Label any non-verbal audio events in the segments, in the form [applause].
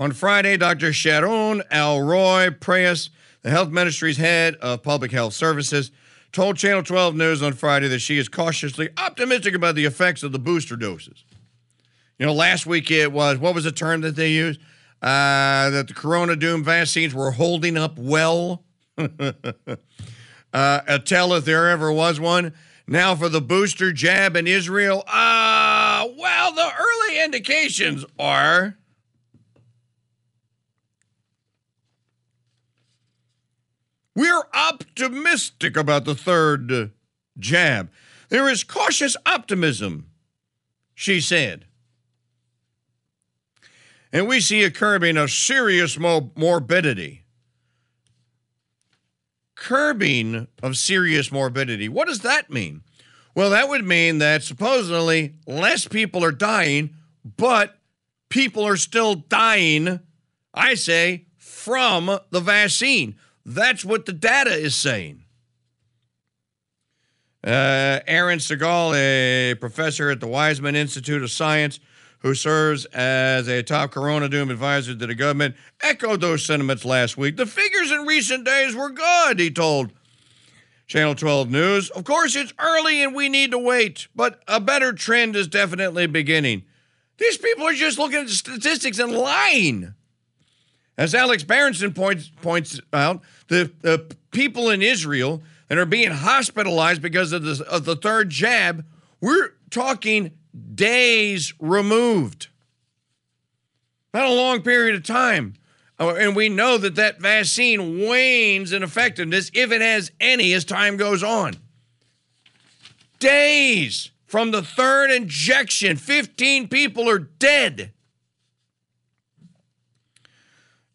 On Friday, Dr. Sharon Alroy Preis, the health ministry's head of public health services, told Channel 12 News on Friday that she is cautiously optimistic about the effects of the booster doses. You know, last week it was, what was the term that they used? Uh, that the Corona Doom vaccines were holding up well. [laughs] uh, a tell if there ever was one. Now for the booster jab in Israel. Uh, well, the early indications are. We're optimistic about the third uh, jab. There is cautious optimism, she said. And we see a curbing of serious morbidity. Curbing of serious morbidity. What does that mean? Well, that would mean that supposedly less people are dying, but people are still dying, I say, from the vaccine. That's what the data is saying. Uh, Aaron Segal, a professor at the Weizmann Institute of Science, who serves as a top Corona Doom advisor to the government, echoed those sentiments last week. The figures in recent days were good, he told Channel 12 News. Of course, it's early and we need to wait, but a better trend is definitely beginning. These people are just looking at statistics and lying. As Alex Berenson points, points out, the, the people in Israel that are being hospitalized because of, the of the third jab, we're talking days removed. Not a long period of time. Uh, and we know that that vaccine wanes in effectiveness, if it has any, as time goes on. Days from the third injection, 15 people are dead.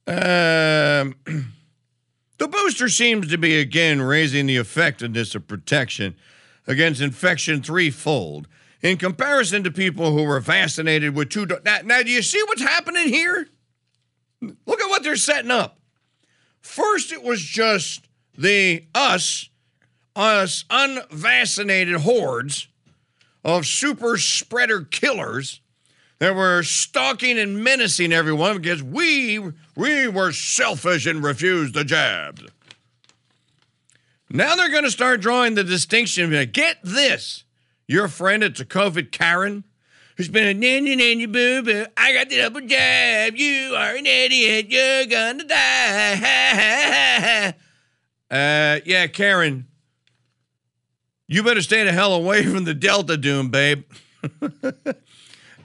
Um, [clears throat] the booster seems to be again raising the effectiveness of protection against infection threefold in comparison to people who were vaccinated with two. Do- now, now, do you see what's happening here? Look at what they're setting up. First, it was just the us, us unvaccinated hordes of super spreader killers that were stalking and menacing everyone because we we were selfish and refused the jabs. Now they're going to start drawing the distinction. Get this. Your friend that's a COVID Karen who's been a nanny nanny boo boo. I got the double jab. You are an idiot. You're gonna die. [laughs] uh, yeah, Karen. You better stay the hell away from the Delta Doom, babe. [laughs]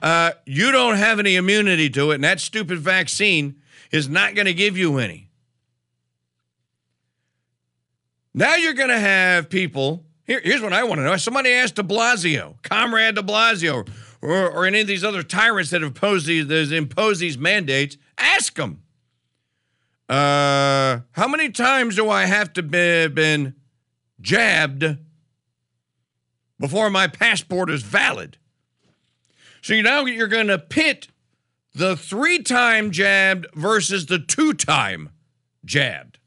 uh, you don't have any immunity to it, and that stupid vaccine is not going to give you any. Now you're going to have people. Here, here's what I want to know. Somebody asked de Blasio, Comrade de Blasio, or, or any of these other tyrants that have imposed these, imposed these mandates, ask them. Uh, how many times do I have to be been jabbed before my passport is valid? So you now you're going to pit the three time jabbed versus the two time jabbed.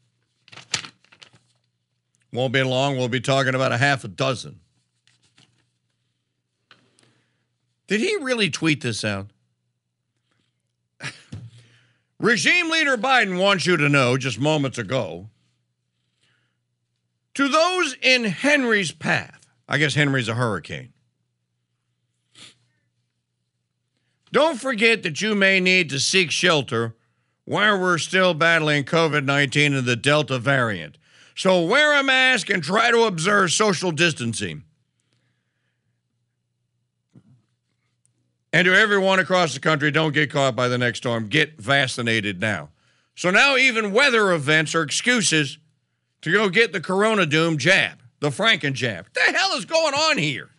Won't be long. We'll be talking about a half a dozen. Did he really tweet this out? [sighs] Regime leader Biden wants you to know just moments ago to those in Henry's path, I guess Henry's a hurricane. Don't forget that you may need to seek shelter while we're still battling COVID 19 and the Delta variant. So wear a mask and try to observe social distancing. And to everyone across the country, don't get caught by the next storm. Get vaccinated now. So now even weather events are excuses to go get the Corona Doom jab, the Franken jab. What the hell is going on here?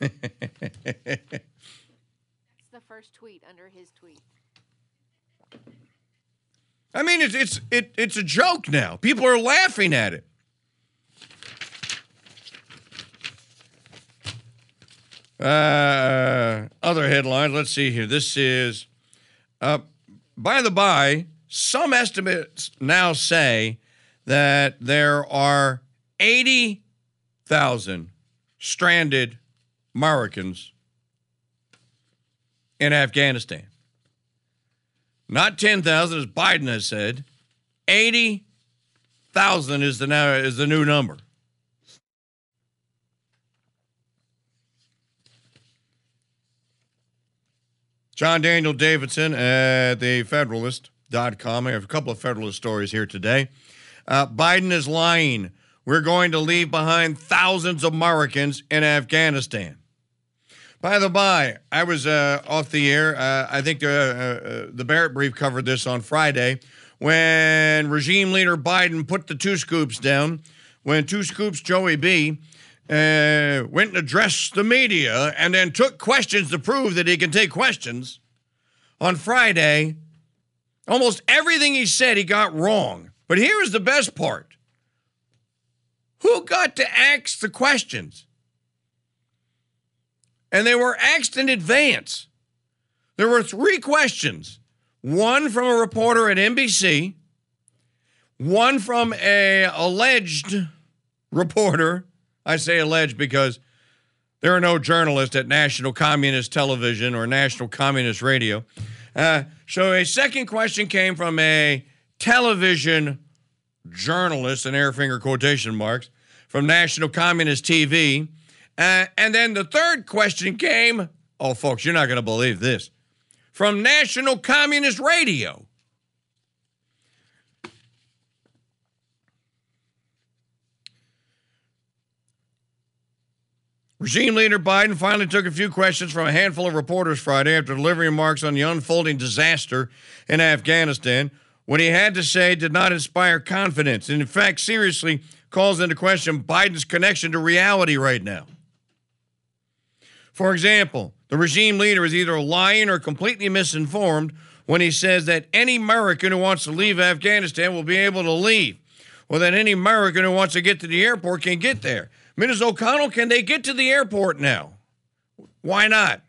That's the first tweet under his tweet. I mean, it's it's it, it's a joke now. People are laughing at it. Uh, other headlines. Let's see here. This is, uh, by the by, some estimates now say that there are 80,000 stranded Americans in Afghanistan. Not 10,000, as Biden has said. 80,000 is the now is the new number. John Daniel Davidson at the Federalist.com. I have a couple of Federalist stories here today. Uh, Biden is lying. We're going to leave behind thousands of Americans in Afghanistan. By the by, I was uh, off the air. Uh, I think the, uh, uh, the Barrett Brief covered this on Friday when regime leader Biden put the two scoops down. When two scoops Joey B uh, went and addressed the media and then took questions to prove that he can take questions on Friday, almost everything he said he got wrong. But here's the best part who got to ask the questions? And they were asked in advance. There were three questions one from a reporter at NBC, one from a alleged reporter. I say alleged because there are no journalists at National Communist Television or National Communist Radio. Uh, so a second question came from a television journalist, in air finger quotation marks, from National Communist TV. Uh, and then the third question came oh, folks, you're not going to believe this from National Communist Radio. Regime leader Biden finally took a few questions from a handful of reporters Friday after delivering remarks on the unfolding disaster in Afghanistan. What he had to say did not inspire confidence, and in fact, seriously calls into question Biden's connection to reality right now. For example, the regime leader is either lying or completely misinformed when he says that any American who wants to leave Afghanistan will be able to leave, or that any American who wants to get to the airport can get there. Ms. O'Connell, can they get to the airport now? Why not?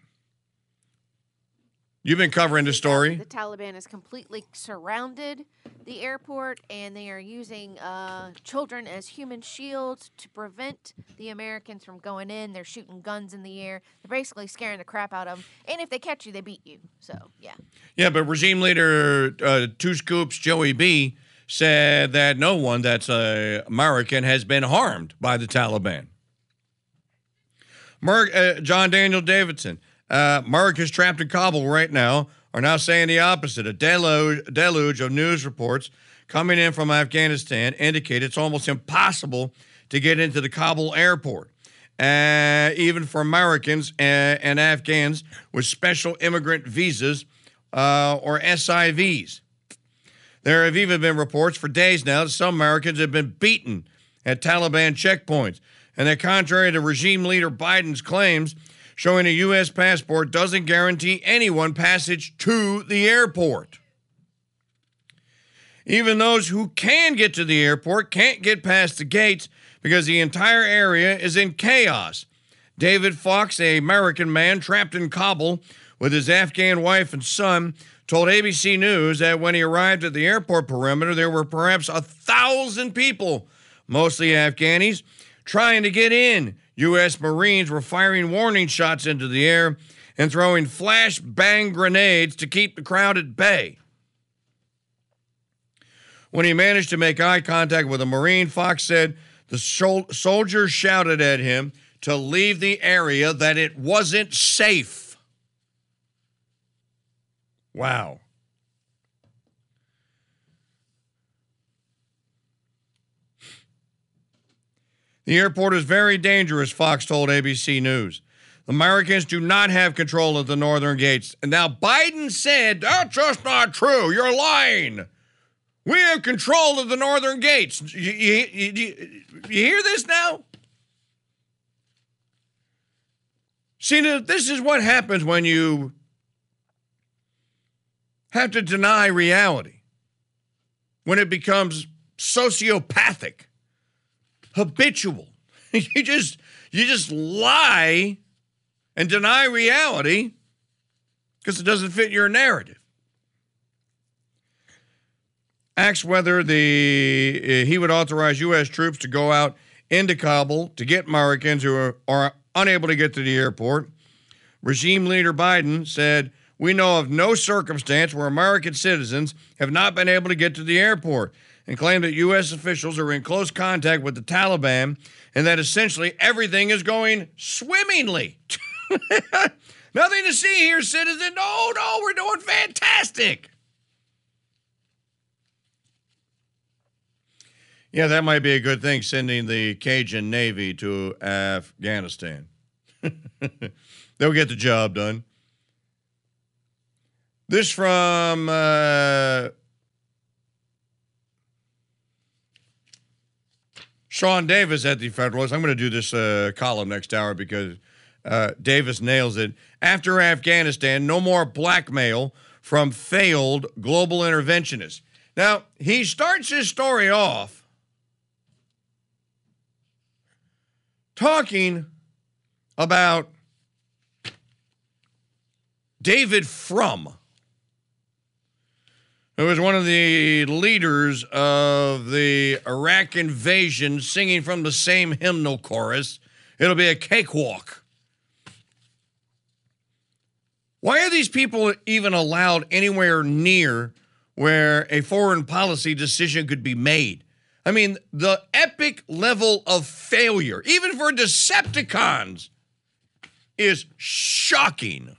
You've been covering the story. The Taliban is completely surrounded the airport, and they are using uh, children as human shields to prevent the Americans from going in. They're shooting guns in the air. They're basically scaring the crap out of them. And if they catch you, they beat you. So, yeah. Yeah, but regime leader uh, Two Scoops Joey B said that no one that's uh, American has been harmed by the Taliban. Mer- uh, John Daniel Davidson uh, America's trapped in Kabul right now are now saying the opposite. A deluge, deluge of news reports coming in from Afghanistan indicate it's almost impossible to get into the Kabul airport. Uh, even for Americans and, and, Afghans with special immigrant visas uh, or SIVs. There have even been reports for days now that some Americans have been beaten at Taliban checkpoints. And that, contrary to regime leader Biden's claims, showing a U.S. passport doesn't guarantee anyone passage to the airport. Even those who can get to the airport can't get past the gates because the entire area is in chaos. David Fox, a American man trapped in Kabul with his Afghan wife and son, told ABC News that when he arrived at the airport perimeter, there were perhaps a thousand people, mostly Afghanis, trying to get in. U.S. Marines were firing warning shots into the air and throwing flash bang grenades to keep the crowd at bay. When he managed to make eye contact with a Marine, Fox said the soldiers shouted at him to leave the area, that it wasn't safe. Wow. The airport is very dangerous, Fox told ABC News. Americans do not have control of the northern gates. And now Biden said, that's just not true. You're lying. We have control of the northern gates. You, you, you, you hear this now? See, this is what happens when you have to deny reality, when it becomes sociopathic habitual. [laughs] you just you just lie and deny reality because it doesn't fit your narrative. Asks whether the uh, he would authorize U.S. troops to go out into Kabul to get Americans who are, are unable to get to the airport. Regime leader Biden said we know of no circumstance where American citizens have not been able to get to the airport and claim that U.S. officials are in close contact with the Taliban and that essentially everything is going swimmingly. [laughs] Nothing to see here, citizen. No, no, we're doing fantastic. Yeah, that might be a good thing, sending the Cajun Navy to Afghanistan. [laughs] They'll get the job done. This from uh, Sean Davis at the Federalist. I'm going to do this uh, column next hour because uh, Davis nails it. After Afghanistan, no more blackmail from failed global interventionists. Now, he starts his story off talking about David Frum, who was one of the leaders of the Iraq invasion, singing from the same hymnal chorus. It'll be a cakewalk. Why are these people even allowed anywhere near where a foreign policy decision could be made? I mean, the epic level of failure, even for Decepticons, is shocking.